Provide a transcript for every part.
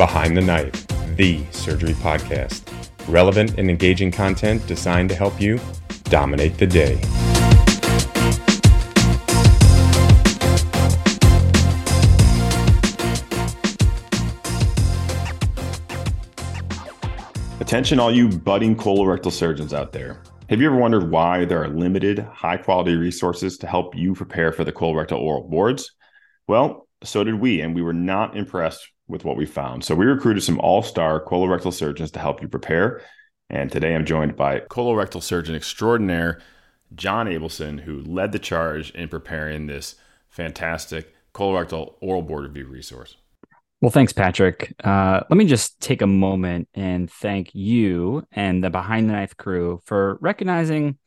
Behind the Knife, the surgery podcast. Relevant and engaging content designed to help you dominate the day. Attention, all you budding colorectal surgeons out there. Have you ever wondered why there are limited, high quality resources to help you prepare for the colorectal oral boards? Well, so did we, and we were not impressed with what we found. So we recruited some all star colorectal surgeons to help you prepare. And today I'm joined by colorectal surgeon extraordinaire, John Abelson, who led the charge in preparing this fantastic colorectal oral board review resource. Well, thanks, Patrick. Uh, let me just take a moment and thank you and the Behind the Knife crew for recognizing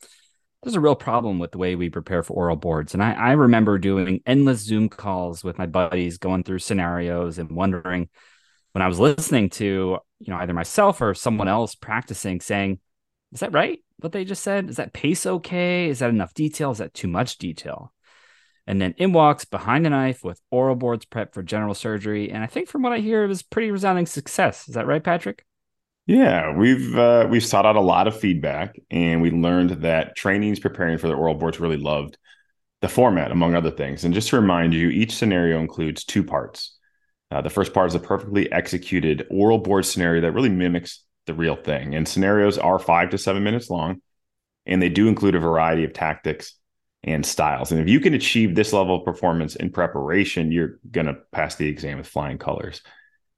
there's a real problem with the way we prepare for oral boards. And I, I remember doing endless Zoom calls with my buddies, going through scenarios and wondering when I was listening to, you know, either myself or someone else practicing, saying, "Is that right? What they just said? Is that pace okay? Is that enough detail? Is that too much detail?" And then in walks behind the knife with oral boards prep for general surgery. And I think from what I hear, it was pretty resounding success. Is that right, Patrick? Yeah, we've uh, we've sought out a lot of feedback, and we learned that trainings preparing for the oral boards really loved the format, among other things. And just to remind you, each scenario includes two parts. Uh, the first part is a perfectly executed oral board scenario that really mimics the real thing. And scenarios are five to seven minutes long, and they do include a variety of tactics and styles. And if you can achieve this level of performance in preparation, you're going to pass the exam with flying colors.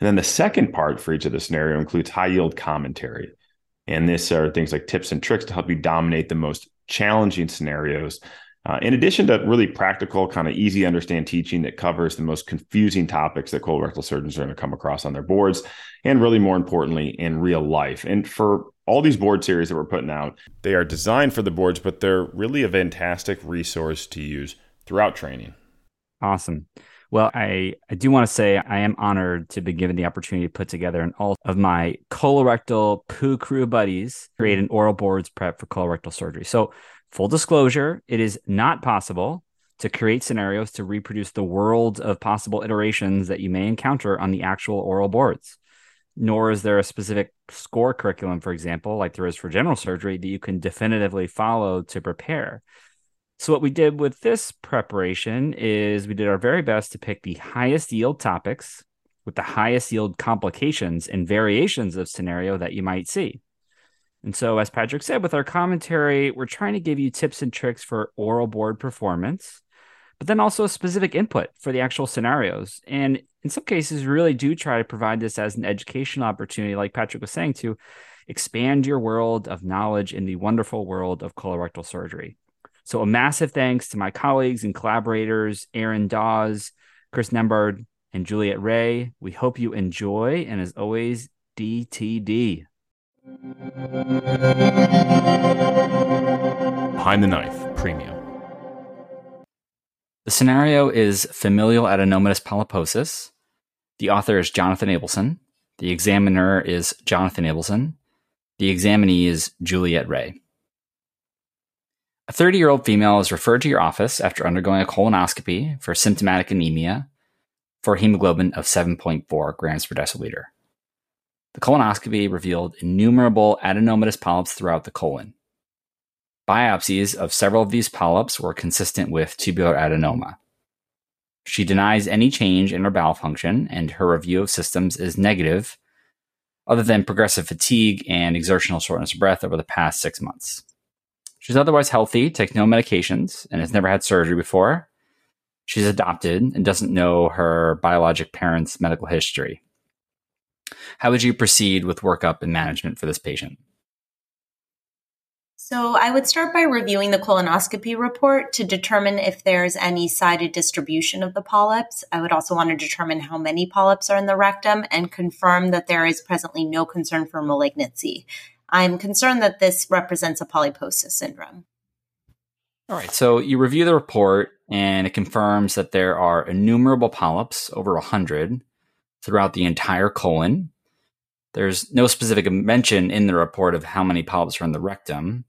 And then the second part for each of the scenario includes high yield commentary. And this are things like tips and tricks to help you dominate the most challenging scenarios. Uh, in addition to really practical, kind of easy to understand teaching that covers the most confusing topics that colorectal surgeons are going to come across on their boards, and really more importantly, in real life. And for all these board series that we're putting out, they are designed for the boards, but they're really a fantastic resource to use throughout training. Awesome. Well, I, I do want to say I am honored to be given the opportunity to put together and all of my colorectal poo crew buddies create an oral boards prep for colorectal surgery. So, full disclosure, it is not possible to create scenarios to reproduce the world of possible iterations that you may encounter on the actual oral boards nor is there a specific score curriculum, for example, like there is for general surgery, that you can definitively follow to prepare. So, what we did with this preparation is we did our very best to pick the highest yield topics with the highest yield complications and variations of scenario that you might see. And so, as Patrick said, with our commentary, we're trying to give you tips and tricks for oral board performance but then also specific input for the actual scenarios. And in some cases, we really do try to provide this as an educational opportunity, like Patrick was saying, to expand your world of knowledge in the wonderful world of colorectal surgery. So, a massive thanks to my colleagues and collaborators, Aaron Dawes, Chris Nembard, and Juliet Ray. We hope you enjoy, and as always, DTD. Behind the Knife Premium. The scenario is familial adenomatous polyposis. The author is Jonathan Abelson. The examiner is Jonathan Abelson. The examinee is Juliet Ray. A 30 year old female is referred to your office after undergoing a colonoscopy for symptomatic anemia for hemoglobin of 7.4 grams per deciliter. The colonoscopy revealed innumerable adenomatous polyps throughout the colon. Biopsies of several of these polyps were consistent with tubular adenoma. She denies any change in her bowel function, and her review of systems is negative, other than progressive fatigue and exertional shortness of breath over the past six months. She's otherwise healthy, takes no medications, and has never had surgery before. She's adopted and doesn't know her biologic parents' medical history. How would you proceed with workup and management for this patient? So I would start by reviewing the colonoscopy report to determine if there's any sided distribution of the polyps. I would also want to determine how many polyps are in the rectum and confirm that there is presently no concern for malignancy. I'm concerned that this represents a polyposis syndrome. All right, so you review the report and it confirms that there are innumerable polyps, over 100, throughout the entire colon. There's no specific mention in the report of how many polyps are in the rectum.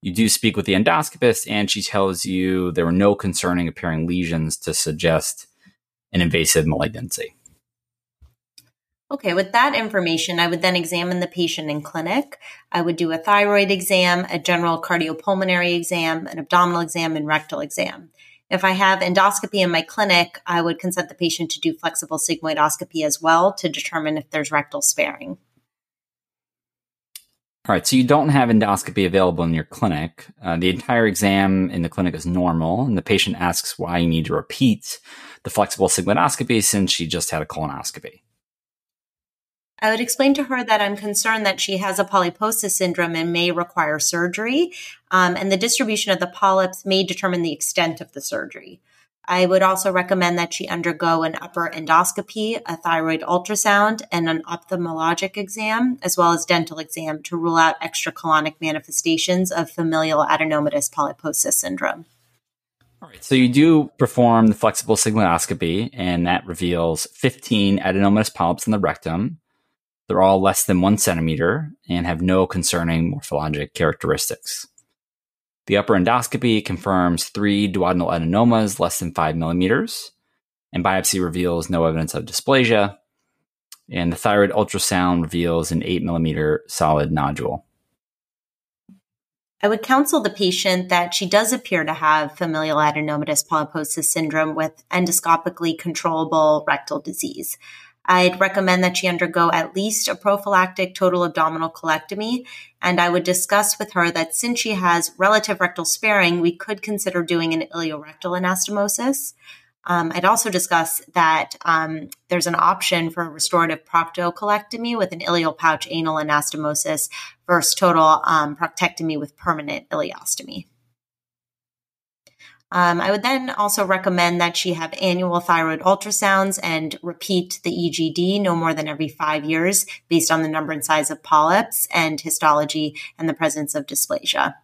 You do speak with the endoscopist, and she tells you there were no concerning appearing lesions to suggest an invasive malignancy. Okay, with that information, I would then examine the patient in clinic. I would do a thyroid exam, a general cardiopulmonary exam, an abdominal exam, and rectal exam. If I have endoscopy in my clinic, I would consent the patient to do flexible sigmoidoscopy as well to determine if there's rectal sparing. All right, so you don't have endoscopy available in your clinic. Uh, the entire exam in the clinic is normal, and the patient asks why you need to repeat the flexible sigmoidoscopy since she just had a colonoscopy. I would explain to her that I'm concerned that she has a polyposis syndrome and may require surgery, um, and the distribution of the polyps may determine the extent of the surgery. I would also recommend that she undergo an upper endoscopy, a thyroid ultrasound, and an ophthalmologic exam, as well as dental exam to rule out extracolonic manifestations of familial adenomatous polyposis syndrome. All right, so you do perform the flexible sigmoidoscopy, and that reveals 15 adenomatous polyps in the rectum. They're all less than one centimeter and have no concerning morphologic characteristics. The upper endoscopy confirms three duodenal adenomas less than five millimeters, and biopsy reveals no evidence of dysplasia. And the thyroid ultrasound reveals an eight millimeter solid nodule. I would counsel the patient that she does appear to have familial adenomatous polyposis syndrome with endoscopically controllable rectal disease. I'd recommend that she undergo at least a prophylactic total abdominal colectomy. And I would discuss with her that since she has relative rectal sparing, we could consider doing an ileorectal anastomosis. Um, I'd also discuss that um, there's an option for a restorative proctocolectomy with an ileal pouch anal anastomosis versus total um, proctectomy with permanent ileostomy. Um, I would then also recommend that she have annual thyroid ultrasounds and repeat the EGD no more than every five years based on the number and size of polyps and histology and the presence of dysplasia.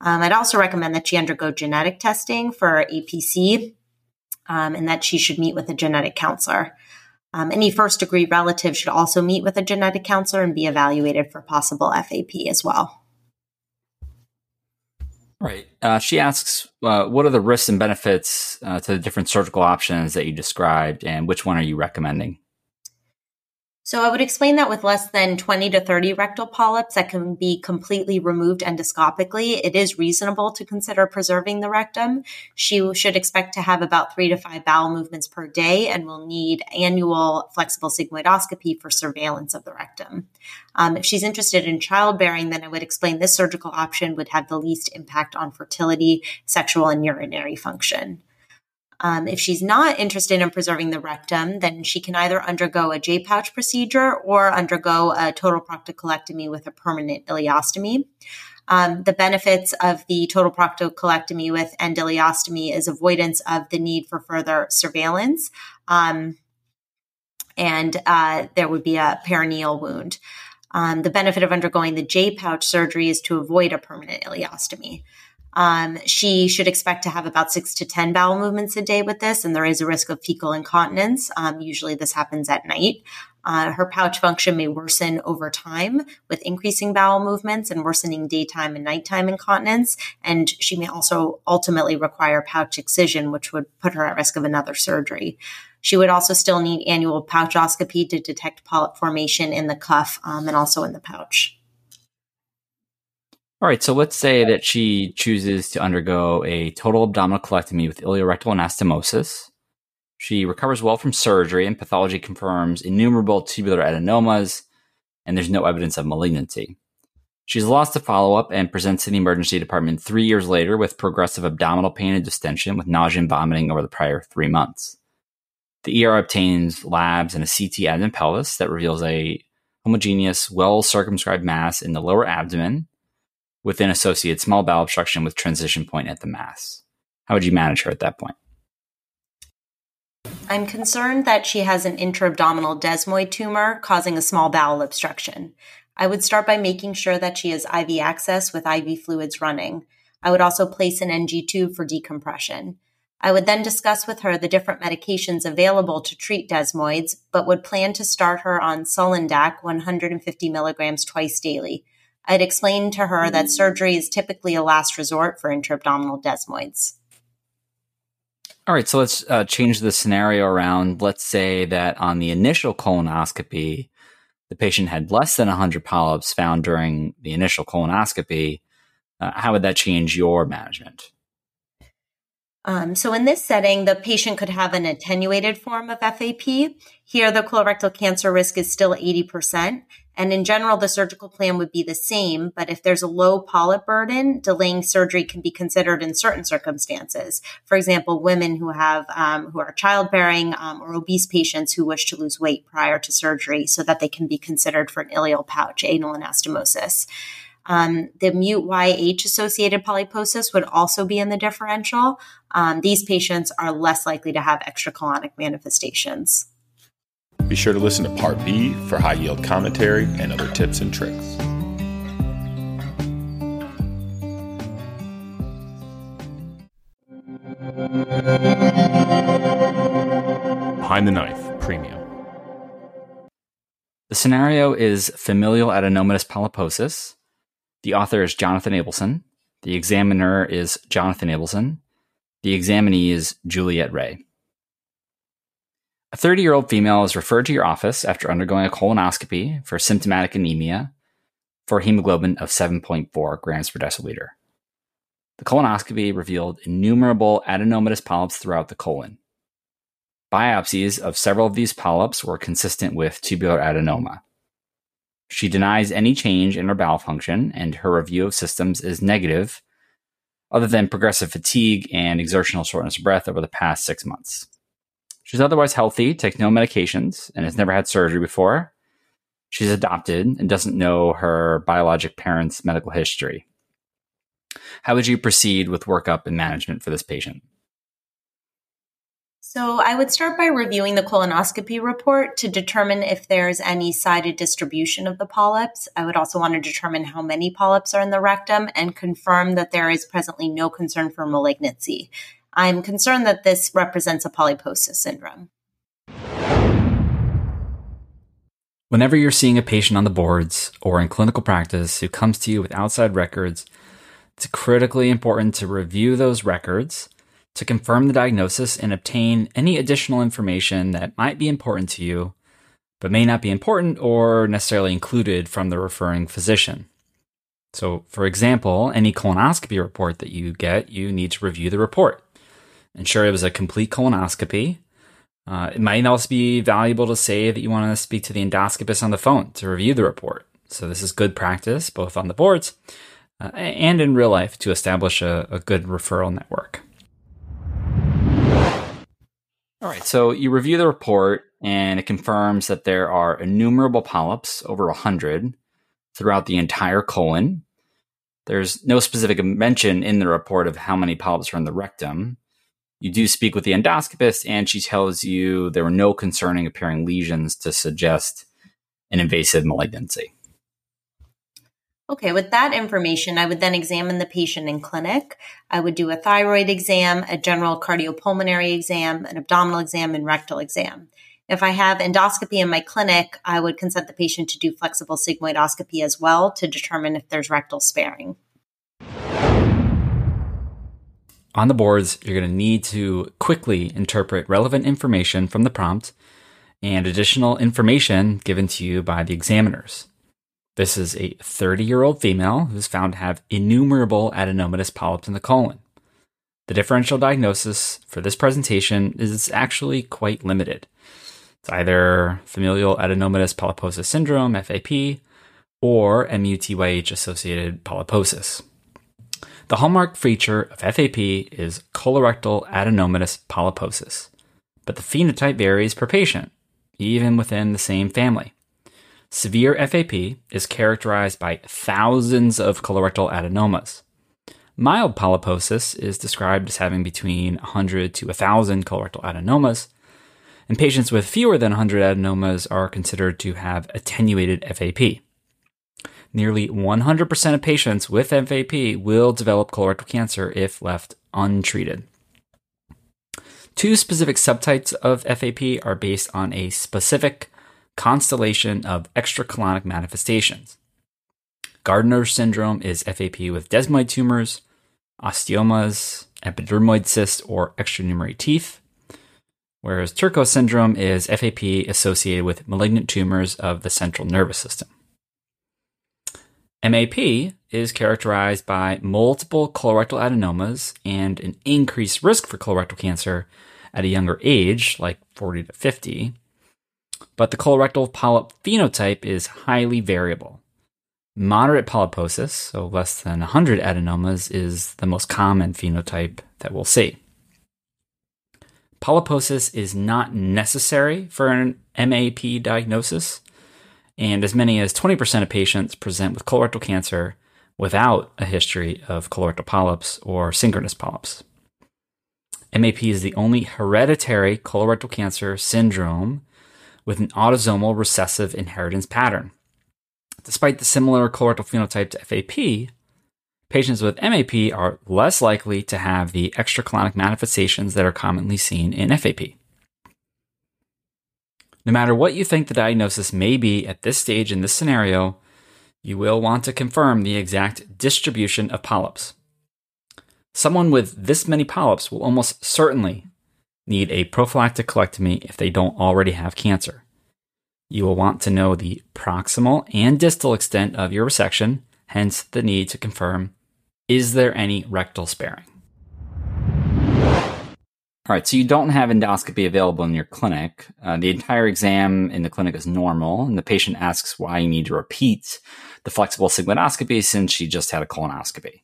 Um, I'd also recommend that she undergo genetic testing for APC um, and that she should meet with a genetic counselor. Um, any first degree relative should also meet with a genetic counselor and be evaluated for possible FAP as well. Right. Uh, she asks, uh, what are the risks and benefits uh, to the different surgical options that you described, and which one are you recommending? So I would explain that with less than 20 to 30 rectal polyps that can be completely removed endoscopically, it is reasonable to consider preserving the rectum. She should expect to have about three to five bowel movements per day and will need annual flexible sigmoidoscopy for surveillance of the rectum. Um, if she's interested in childbearing, then I would explain this surgical option would have the least impact on fertility, sexual, and urinary function. Um, if she's not interested in preserving the rectum, then she can either undergo a J pouch procedure or undergo a total proctocolectomy with a permanent ileostomy. Um, the benefits of the total proctocolectomy with end ileostomy is avoidance of the need for further surveillance. Um, and uh, there would be a perineal wound. Um, the benefit of undergoing the J pouch surgery is to avoid a permanent ileostomy. Um, she should expect to have about six to 10 bowel movements a day with this, and there is a risk of fecal incontinence. Um, usually, this happens at night. Uh, her pouch function may worsen over time with increasing bowel movements and worsening daytime and nighttime incontinence. And she may also ultimately require pouch excision, which would put her at risk of another surgery. She would also still need annual pouchoscopy to detect polyp formation in the cuff um, and also in the pouch. All right, so let's say that she chooses to undergo a total abdominal colectomy with ileorectal anastomosis. She recovers well from surgery, and pathology confirms innumerable tubular adenomas, and there's no evidence of malignancy. She's lost to follow up and presents in the emergency department three years later with progressive abdominal pain and distension with nausea and vomiting over the prior three months. The ER obtains labs and a CT abdomen pelvis that reveals a homogeneous, well circumscribed mass in the lower abdomen with an associated small bowel obstruction with transition point at the mass. How would you manage her at that point? I'm concerned that she has an intra-abdominal desmoid tumor causing a small bowel obstruction. I would start by making sure that she has IV access with IV fluids running. I would also place an NG tube for decompression. I would then discuss with her the different medications available to treat desmoids, but would plan to start her on Sulindac 150 milligrams twice daily. I'd explained to her that surgery is typically a last resort for intra-abdominal desmoids. All right, so let's uh, change the scenario around. Let's say that on the initial colonoscopy, the patient had less than 100 polyps found during the initial colonoscopy. Uh, how would that change your management? Um, so, in this setting, the patient could have an attenuated form of FAP. Here, the colorectal cancer risk is still 80%. And in general, the surgical plan would be the same. But if there's a low polyp burden, delaying surgery can be considered in certain circumstances. For example, women who have um, who are childbearing um, or obese patients who wish to lose weight prior to surgery, so that they can be considered for an ileal pouch anal anastomosis. Um, the MUTYH associated polyposis would also be in the differential. Um, these patients are less likely to have extracolonic manifestations. Be sure to listen to Part B for high yield commentary and other tips and tricks. Behind the Knife Premium. The scenario is familial adenomatous polyposis. The author is Jonathan Abelson. The examiner is Jonathan Abelson. The examinee is Juliet Ray. A 30 year old female is referred to your office after undergoing a colonoscopy for symptomatic anemia for hemoglobin of 7.4 grams per deciliter. The colonoscopy revealed innumerable adenomatous polyps throughout the colon. Biopsies of several of these polyps were consistent with tubular adenoma. She denies any change in her bowel function, and her review of systems is negative, other than progressive fatigue and exertional shortness of breath over the past six months. She's otherwise healthy, takes no medications, and has never had surgery before. She's adopted and doesn't know her biologic parents' medical history. How would you proceed with workup and management for this patient? So, I would start by reviewing the colonoscopy report to determine if there's any sided distribution of the polyps. I would also want to determine how many polyps are in the rectum and confirm that there is presently no concern for malignancy. I'm concerned that this represents a polyposis syndrome. Whenever you're seeing a patient on the boards or in clinical practice who comes to you with outside records, it's critically important to review those records to confirm the diagnosis and obtain any additional information that might be important to you, but may not be important or necessarily included from the referring physician. So, for example, any colonoscopy report that you get, you need to review the report ensure it was a complete colonoscopy. Uh, it might also be valuable to say that you want to speak to the endoscopist on the phone to review the report. So this is good practice, both on the boards uh, and in real life, to establish a, a good referral network. All right, so you review the report and it confirms that there are innumerable polyps, over 100, throughout the entire colon. There's no specific mention in the report of how many polyps are in the rectum. You do speak with the endoscopist, and she tells you there were no concerning appearing lesions to suggest an invasive malignancy. Okay, with that information, I would then examine the patient in clinic. I would do a thyroid exam, a general cardiopulmonary exam, an abdominal exam, and rectal exam. If I have endoscopy in my clinic, I would consent the patient to do flexible sigmoidoscopy as well to determine if there's rectal sparing. On the boards, you're going to need to quickly interpret relevant information from the prompt and additional information given to you by the examiners. This is a 30 year old female who's found to have innumerable adenomatous polyps in the colon. The differential diagnosis for this presentation is actually quite limited. It's either familial adenomatous polyposis syndrome, FAP, or MUTYH associated polyposis. The hallmark feature of FAP is colorectal adenomatous polyposis, but the phenotype varies per patient, even within the same family. Severe FAP is characterized by thousands of colorectal adenomas. Mild polyposis is described as having between 100 to 1,000 colorectal adenomas, and patients with fewer than 100 adenomas are considered to have attenuated FAP nearly 100% of patients with FAP will develop colorectal cancer if left untreated. Two specific subtypes of FAP are based on a specific constellation of extracolonic manifestations. Gardner syndrome is FAP with desmoid tumors, osteomas, epidermoid cysts, or extranumerary teeth, whereas Turcot syndrome is FAP associated with malignant tumors of the central nervous system. MAP is characterized by multiple colorectal adenomas and an increased risk for colorectal cancer at a younger age, like 40 to 50. But the colorectal polyp phenotype is highly variable. Moderate polyposis, so less than 100 adenomas, is the most common phenotype that we'll see. Polyposis is not necessary for an MAP diagnosis, and as many as 20% of patients present with colorectal cancer without a history of colorectal polyps or synchronous polyps. MAP is the only hereditary colorectal cancer syndrome with an autosomal recessive inheritance pattern. Despite the similar colorectal phenotype to FAP, patients with MAP are less likely to have the extracolonic manifestations that are commonly seen in FAP. No matter what you think the diagnosis may be at this stage in this scenario, you will want to confirm the exact distribution of polyps. Someone with this many polyps will almost certainly need a prophylactic colectomy if they don't already have cancer. You will want to know the proximal and distal extent of your resection, hence the need to confirm is there any rectal sparing? All right, so you don't have endoscopy available in your clinic. Uh, the entire exam in the clinic is normal, and the patient asks why you need to repeat the flexible sigmoidoscopy since she just had a colonoscopy.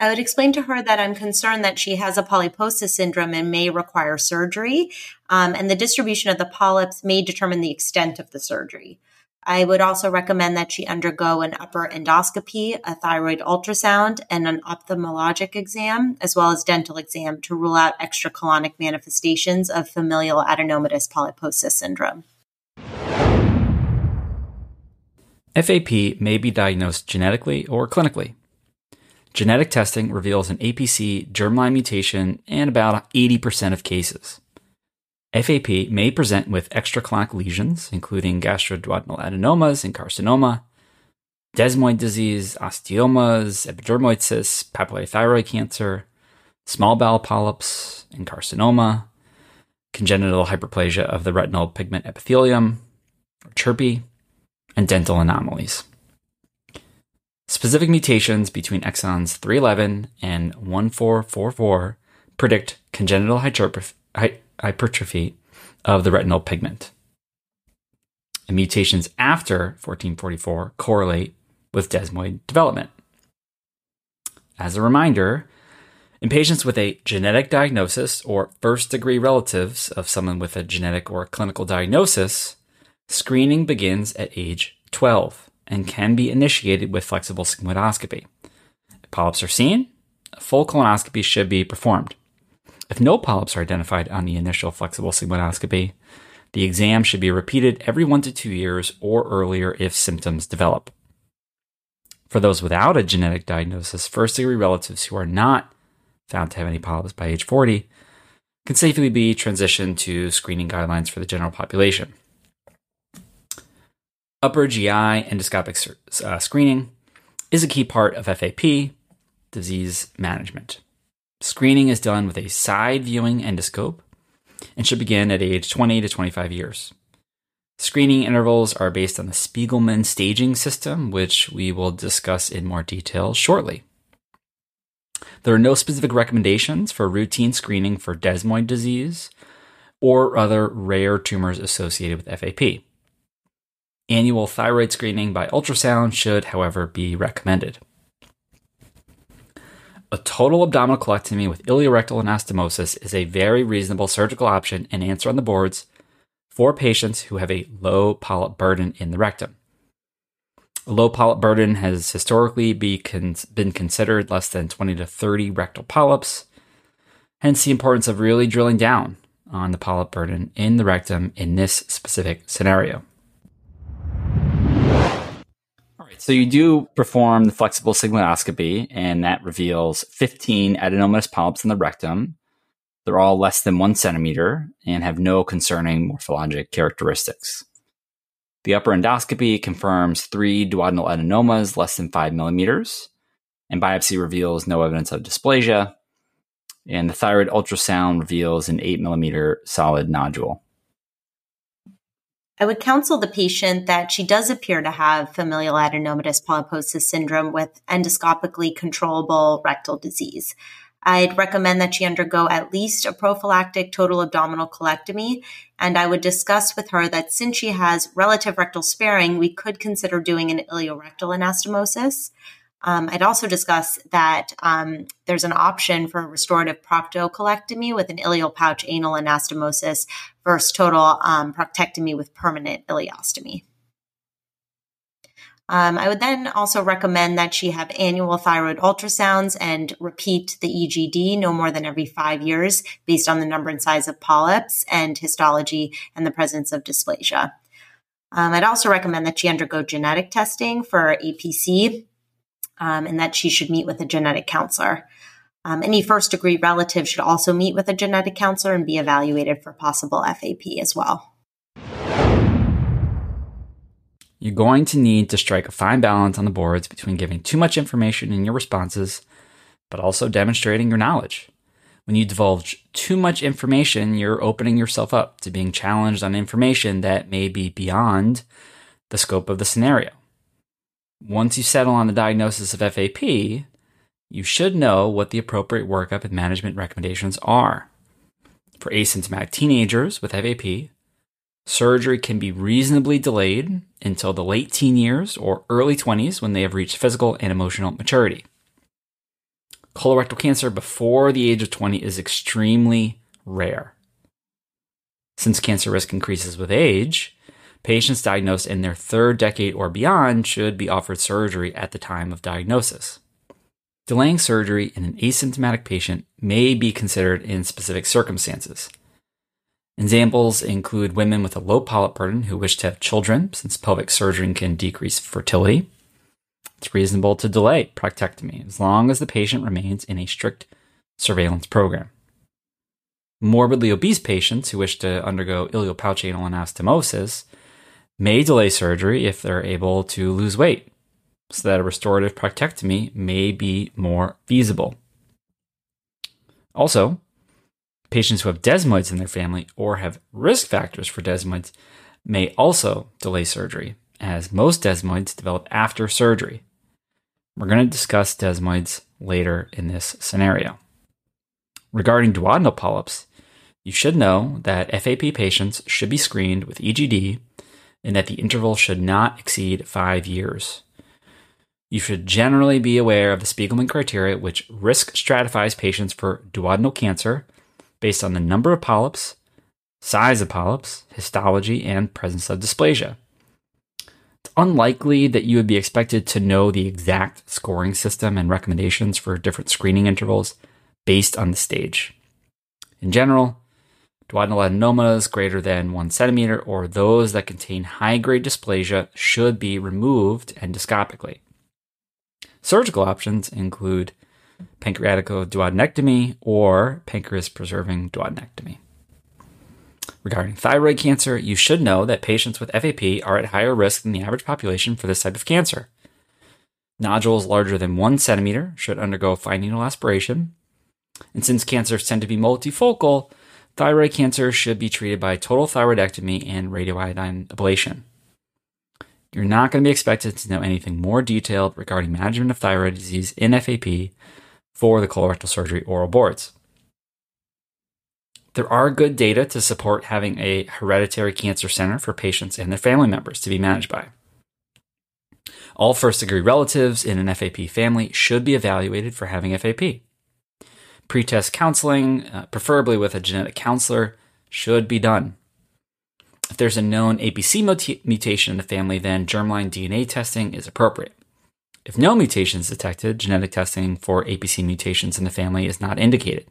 I would explain to her that I'm concerned that she has a polyposis syndrome and may require surgery, um, and the distribution of the polyps may determine the extent of the surgery. I would also recommend that she undergo an upper endoscopy, a thyroid ultrasound, and an ophthalmologic exam, as well as dental exam to rule out extracolonic manifestations of familial adenomatous polyposis syndrome. FAP may be diagnosed genetically or clinically. Genetic testing reveals an APC germline mutation in about 80% of cases. FAP may present with extracolonic lesions, including gastroduodenal adenomas and carcinoma, desmoid disease, osteomas, epidermoid cysts, papillary thyroid cancer, small bowel polyps, and carcinoma, congenital hyperplasia of the retinal pigment epithelium, or CHRPE, and dental anomalies. Specific mutations between exons 311 and 1444 predict congenital hypertrophy hypertrophy of the retinal pigment. And mutations after 1444 correlate with desmoid development. As a reminder, in patients with a genetic diagnosis or first degree relatives of someone with a genetic or clinical diagnosis, screening begins at age 12 and can be initiated with flexible sigmoidoscopy. If polyps are seen, a full colonoscopy should be performed. If no polyps are identified on the initial flexible sigmoidoscopy, the exam should be repeated every one to two years or earlier if symptoms develop. For those without a genetic diagnosis, first degree relatives who are not found to have any polyps by age 40 can safely be transitioned to screening guidelines for the general population. Upper GI endoscopic uh, screening is a key part of FAP disease management. Screening is done with a side viewing endoscope and should begin at age 20 to 25 years. Screening intervals are based on the Spigelman staging system, which we will discuss in more detail shortly. There are no specific recommendations for routine screening for desmoid disease or other rare tumors associated with FAP. Annual thyroid screening by ultrasound should, however, be recommended. A total abdominal colectomy with ileorectal anastomosis is a very reasonable surgical option and answer on the boards for patients who have a low polyp burden in the rectum. A low polyp burden has historically be con- been considered less than 20 to 30 rectal polyps, hence the importance of really drilling down on the polyp burden in the rectum in this specific scenario. So you do perform the flexible sigmoidoscopy, and that reveals 15 adenomatous polyps in the rectum. They're all less than one centimeter and have no concerning morphologic characteristics. The upper endoscopy confirms three duodenal adenomas less than five millimeters, and biopsy reveals no evidence of dysplasia. And the thyroid ultrasound reveals an 8 millimeter solid nodule. I would counsel the patient that she does appear to have familial adenomatous polyposis syndrome with endoscopically controllable rectal disease. I'd recommend that she undergo at least a prophylactic total abdominal colectomy. And I would discuss with her that since she has relative rectal sparing, we could consider doing an ileorectal anastomosis. Um, I'd also discuss that um, there's an option for a restorative proctocolectomy with an ileal pouch anal anastomosis versus total um, proctectomy with permanent ileostomy. Um, I would then also recommend that she have annual thyroid ultrasounds and repeat the EGD no more than every five years based on the number and size of polyps and histology and the presence of dysplasia. Um, I'd also recommend that she undergo genetic testing for APC um, and that she should meet with a genetic counselor. Um, any first degree relative should also meet with a genetic counselor and be evaluated for possible FAP as well. You're going to need to strike a fine balance on the boards between giving too much information in your responses, but also demonstrating your knowledge. When you divulge too much information, you're opening yourself up to being challenged on information that may be beyond the scope of the scenario. Once you settle on the diagnosis of FAP, you should know what the appropriate workup and management recommendations are. For asymptomatic teenagers with FAP, Surgery can be reasonably delayed until the late teen years or early 20s when they have reached physical and emotional maturity. Colorectal cancer before the age of 20 is extremely rare. Since cancer risk increases with age, patients diagnosed in their third decade or beyond should be offered surgery at the time of diagnosis. Delaying surgery in an asymptomatic patient may be considered in specific circumstances Examples include women with a low polyp burden who wish to have children, since pelvic surgery can decrease fertility. It's reasonable to delay proctectomy as long as the patient remains in a strict surveillance program. Morbidly obese patients who wish to undergo ileopouchianal anastomosis may delay surgery if they're able to lose weight, so that a restorative proctectomy may be more feasible. Also, Patients who have desmoids in their family or have risk factors for desmoids may also delay surgery, as most desmoids develop after surgery. We're going to discuss desmoids later in this scenario. Regarding duodenal polyps, you should know that FAP patients should be screened with EGD and that the interval should not exceed five years. You should generally be aware of the Spigelman criteria, which risk stratifies patients for duodenal cancer based on the number of polyps, size of polyps, histology, and presence of dysplasia. It's unlikely that you would be expected to know the exact scoring system and recommendations for different screening intervals based on the stage. In general, duodenal adenomas greater than one centimeter or those that contain high grade dysplasia should be removed endoscopically. Surgical options include pancreaticoduodenectomy or pancreas preserving duodenectomy. Regarding thyroid cancer, you should know that patients with FAP are at higher risk than the average population for this type of cancer. Nodules larger than one centimeter should undergo fine needle aspiration. And since cancers tend to be multifocal, thyroid cancer should be treated by total thyroidectomy and radioiodine ablation. You're not going to be expected to know anything more detailed regarding management of thyroid disease in FAP for the colorectal surgery oral boards. There are good data to support having a hereditary cancer center for patients and their family members to be managed by. All first degree relatives in an FAP family should be evaluated for having FAP. Pretest counseling, uh, preferably with a genetic counselor, should be done. If there's a known APC mutation in the family, then germline DNA testing is appropriate. If no mutation is detected, genetic testing for APC mutations in the family is not indicated.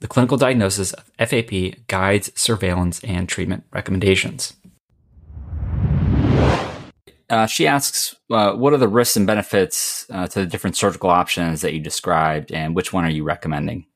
The clinical diagnosis of FAP guides surveillance and treatment recommendations. Uh, she asks, uh, what are the risks and benefits uh, to the different surgical options that you described, and which one are you recommending?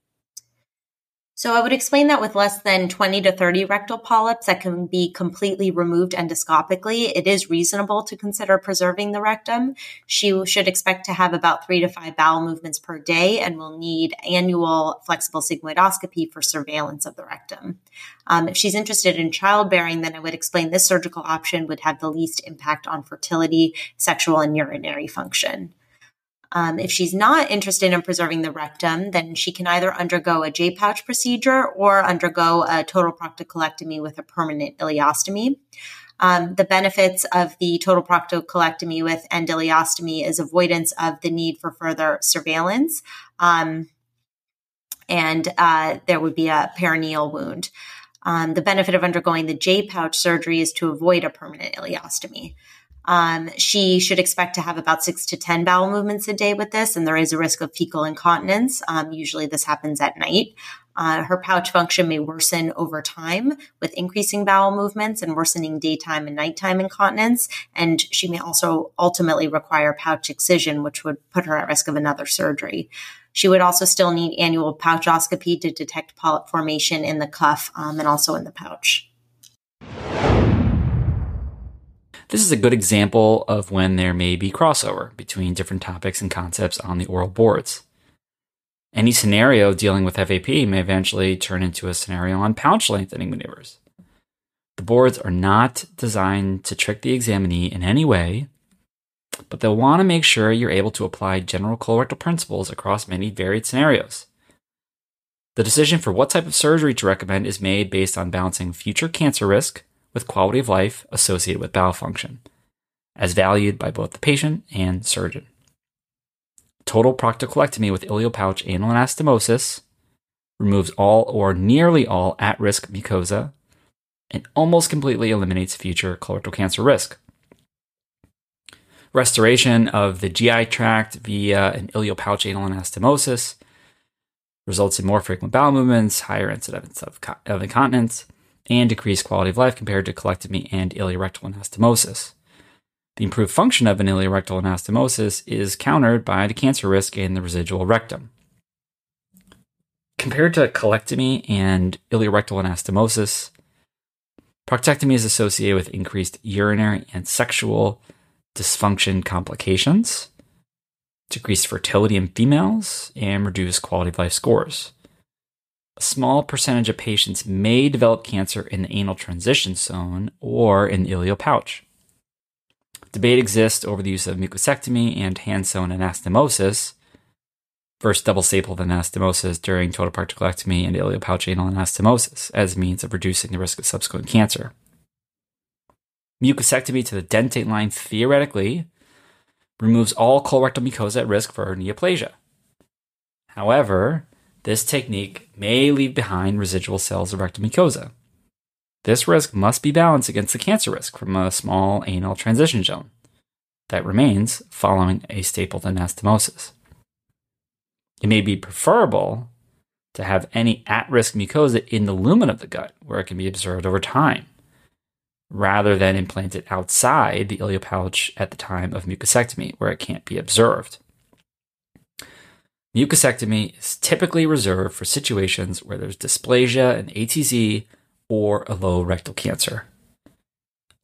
So I would explain that with less than 20 to 30 rectal polyps that can be completely removed endoscopically, it is reasonable to consider preserving the rectum. She should expect to have about three to five bowel movements per day and will need annual flexible sigmoidoscopy for surveillance of the rectum. Um, if she's interested in childbearing, then I would explain this surgical option would have the least impact on fertility, sexual, and urinary function. Um, if she's not interested in preserving the rectum, then she can either undergo a J pouch procedure or undergo a total proctocolectomy with a permanent ileostomy. Um, the benefits of the total proctocolectomy with end ileostomy is avoidance of the need for further surveillance. Um, and uh, there would be a perineal wound. Um, the benefit of undergoing the J pouch surgery is to avoid a permanent ileostomy. Um, she should expect to have about six to 10 bowel movements a day with this, and there is a risk of fecal incontinence. Um, usually, this happens at night. Uh, her pouch function may worsen over time with increasing bowel movements and worsening daytime and nighttime incontinence. And she may also ultimately require pouch excision, which would put her at risk of another surgery. She would also still need annual pouchoscopy to detect polyp formation in the cuff um, and also in the pouch. This is a good example of when there may be crossover between different topics and concepts on the oral boards. Any scenario dealing with FAP may eventually turn into a scenario on pouch lengthening maneuvers. The boards are not designed to trick the examinee in any way, but they'll want to make sure you're able to apply general colorectal principles across many varied scenarios. The decision for what type of surgery to recommend is made based on balancing future cancer risk with quality of life associated with bowel function, as valued by both the patient and surgeon. Total proctocolectomy with ileopouch anal anastomosis removes all or nearly all at risk mucosa and almost completely eliminates future colorectal cancer risk. Restoration of the GI tract via an ileopouch anal anastomosis results in more frequent bowel movements, higher incidence of incontinence, and decreased quality of life compared to colectomy and ileorectal anastomosis. The improved function of an ileorectal anastomosis is countered by the cancer risk in the residual rectum. Compared to colectomy and ileorectal anastomosis, proctectomy is associated with increased urinary and sexual dysfunction complications, decreased fertility in females, and reduced quality of life scores a small percentage of patients may develop cancer in the anal transition zone or in the ileal pouch. Debate exists over the use of mucosectomy and hand sewn anastomosis versus double stapled anastomosis during total proctocolectomy and ileal pouch anal anastomosis as means of reducing the risk of subsequent cancer. Mucosectomy to the dentate line theoretically removes all colorectal mucosa at risk for neoplasia. However, this technique may leave behind residual cells of rectal mucosa. This risk must be balanced against the cancer risk from a small anal transition zone that remains following a stapled anastomosis. It may be preferable to have any at risk mucosa in the lumen of the gut where it can be observed over time, rather than implanted outside the ileal pouch at the time of mucosectomy where it can't be observed. Mucosectomy is typically reserved for situations where there's dysplasia, an ATZ, or a low rectal cancer.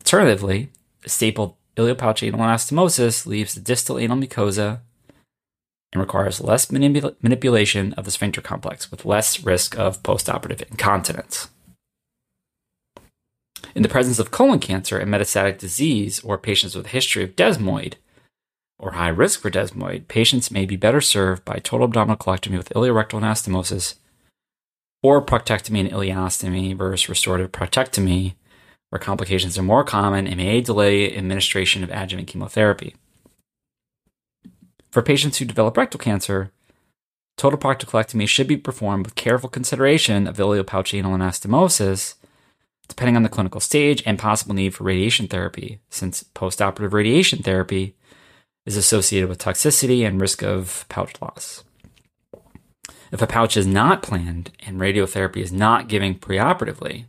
Alternatively, a stapled ileopouch anal anastomosis leaves the distal anal mucosa and requires less manipula- manipulation of the sphincter complex with less risk of postoperative incontinence. In the presence of colon cancer and metastatic disease or patients with a history of desmoid, or high risk for desmoid, patients may be better served by total abdominal colectomy with ileorectal anastomosis or proctectomy and ileostomy versus restorative proctectomy, where complications are more common and may delay administration of adjuvant chemotherapy. For patients who develop rectal cancer, total proctocolectomy should be performed with careful consideration of ileopouch anal anastomosis, depending on the clinical stage and possible need for radiation therapy, since postoperative radiation therapy is associated with toxicity and risk of pouch loss. If a pouch is not planned and radiotherapy is not given preoperatively,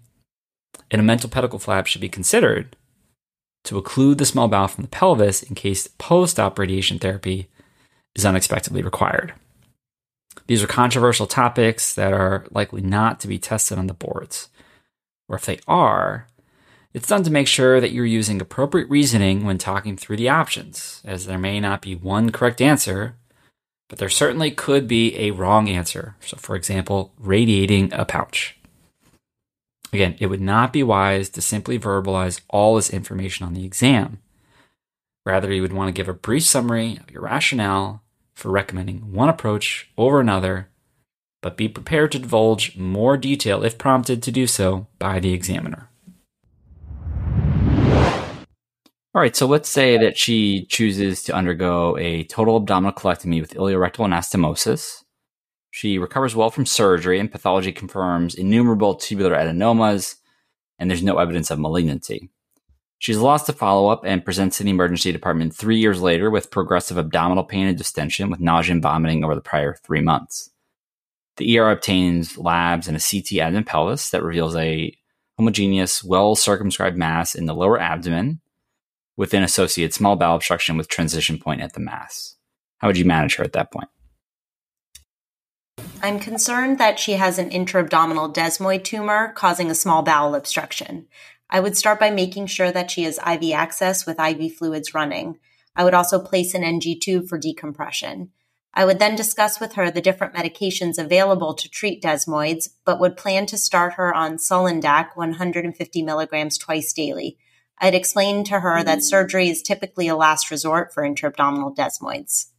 an omental pedicle flap should be considered to occlude the small bowel from the pelvis in case post op radiation therapy is unexpectedly required. These are controversial topics that are likely not to be tested on the boards. Or if they are, it's done to make sure that you're using appropriate reasoning when talking through the options, as there may not be one correct answer, but there certainly could be a wrong answer. So, for example, radiating a pouch. Again, it would not be wise to simply verbalize all this information on the exam. Rather, you would want to give a brief summary of your rationale for recommending one approach over another, but be prepared to divulge more detail if prompted to do so by the examiner. All right, so let's say that she chooses to undergo a total abdominal colectomy with ileorectal anastomosis. She recovers well from surgery, and pathology confirms innumerable tubular adenomas, and there's no evidence of malignancy. She's lost to follow up and presents to the emergency department three years later with progressive abdominal pain and distension with nausea and vomiting over the prior three months. The ER obtains labs and a CT abdomen pelvis that reveals a homogeneous, well circumscribed mass in the lower abdomen with an associated small bowel obstruction with transition point at the mass. How would you manage her at that point? I'm concerned that she has an intra-abdominal desmoid tumor causing a small bowel obstruction. I would start by making sure that she has IV access with IV fluids running. I would also place an NG tube for decompression. I would then discuss with her the different medications available to treat desmoids, but would plan to start her on Sulindac 150 milligrams twice daily. I'd explain to her that mm-hmm. surgery is typically a last resort for intra-abdominal desmoids.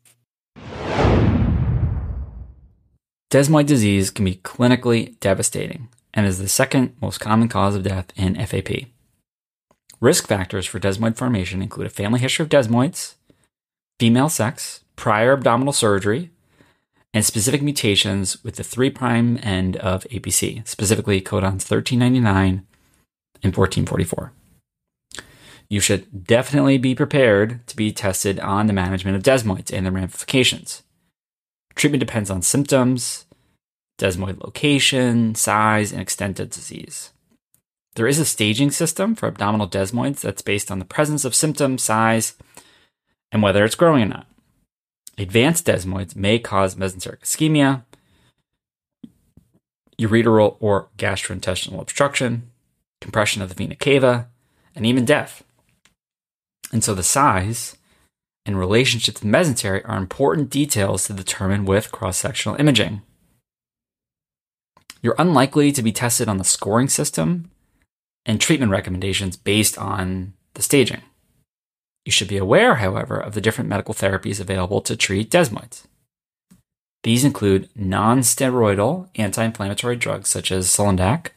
Desmoid disease can be clinically devastating and is the second most common cause of death in FAP. Risk factors for desmoid formation include a family history of desmoids, female sex, prior abdominal surgery, and specific mutations with the 3' end of APC, specifically codons 1399 and 1444 you should definitely be prepared to be tested on the management of desmoids and their ramifications. Treatment depends on symptoms, desmoid location, size, and extent of disease. There is a staging system for abdominal desmoids that's based on the presence of symptoms, size, and whether it's growing or not. Advanced desmoids may cause mesenteric ischemia, ureteral or gastrointestinal obstruction, compression of the vena cava, and even death. And so the size and relationship to the mesentery are important details to determine with cross sectional imaging. You're unlikely to be tested on the scoring system and treatment recommendations based on the staging. You should be aware, however, of the different medical therapies available to treat desmoids. These include non steroidal anti inflammatory drugs such as Sulindac,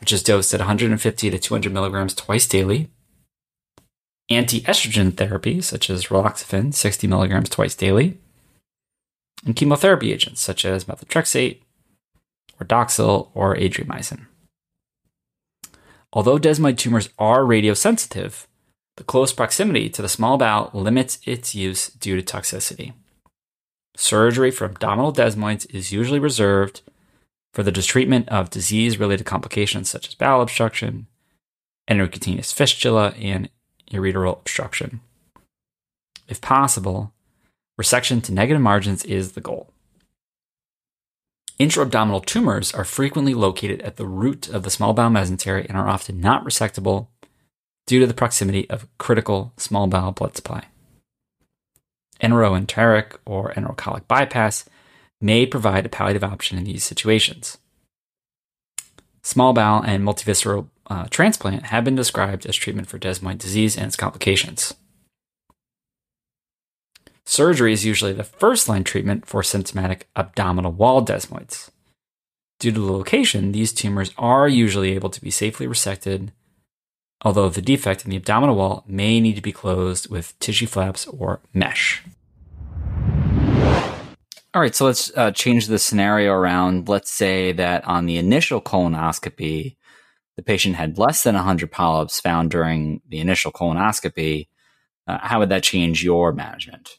which is dosed at 150 to 200 milligrams twice daily, anti estrogen therapy, such as raloxifene, 60 milligrams twice daily, and chemotherapy agents, such as methotrexate, or Doxil, or adriamycin. Although desmoid tumors are radiosensitive, the close proximity to the small bowel limits its use due to toxicity. Surgery for abdominal desmoids is usually reserved for the treatment of disease related complications such as bowel obstruction, enterocutaneous fistula, and ureteral obstruction. If possible, resection to negative margins is the goal. Intra-abdominal tumors are frequently located at the root of the small bowel mesentery and are often not resectable due to the proximity of critical small bowel blood supply. Enteroenteric or enterocolic bypass may provide a palliative option in these situations. Small bowel and multivisceral uh, transplant have been described as treatment for desmoid disease and its complications. Surgery is usually the first line treatment for symptomatic abdominal wall desmoids. Due to the location, these tumors are usually able to be safely resected, although the defect in the abdominal wall may need to be closed with tissue flaps or mesh. All right, so let's uh, change the scenario around. Let's say that on the initial colonoscopy, the patient had less than 100 polyps found during the initial colonoscopy, uh, how would that change your management?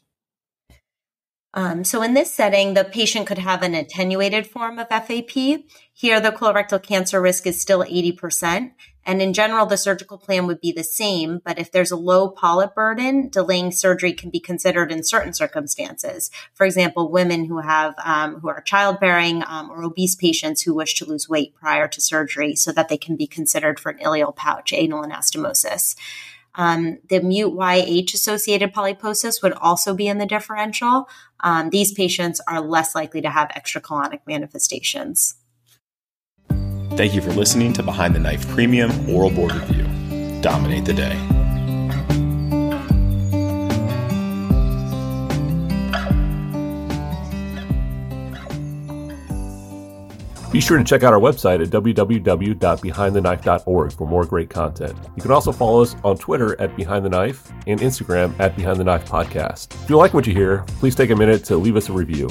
Um, so in this setting, the patient could have an attenuated form of FAP. Here, the colorectal cancer risk is still 80%. And in general, the surgical plan would be the same. But if there's a low polyp burden, delaying surgery can be considered in certain circumstances. For example, women who have, um, who are childbearing um, or obese patients who wish to lose weight prior to surgery so that they can be considered for an ileal pouch, anal anastomosis. Um, the MUTYH associated polyposis would also be in the differential. Um, these patients are less likely to have extracolonic manifestations. Thank you for listening to Behind the Knife Premium Oral Board Review. Dominate the day. Be sure to check out our website at www.behindtheknife.org for more great content. You can also follow us on Twitter at Behind the Knife and Instagram at Behind the Knife Podcast. If you like what you hear, please take a minute to leave us a review.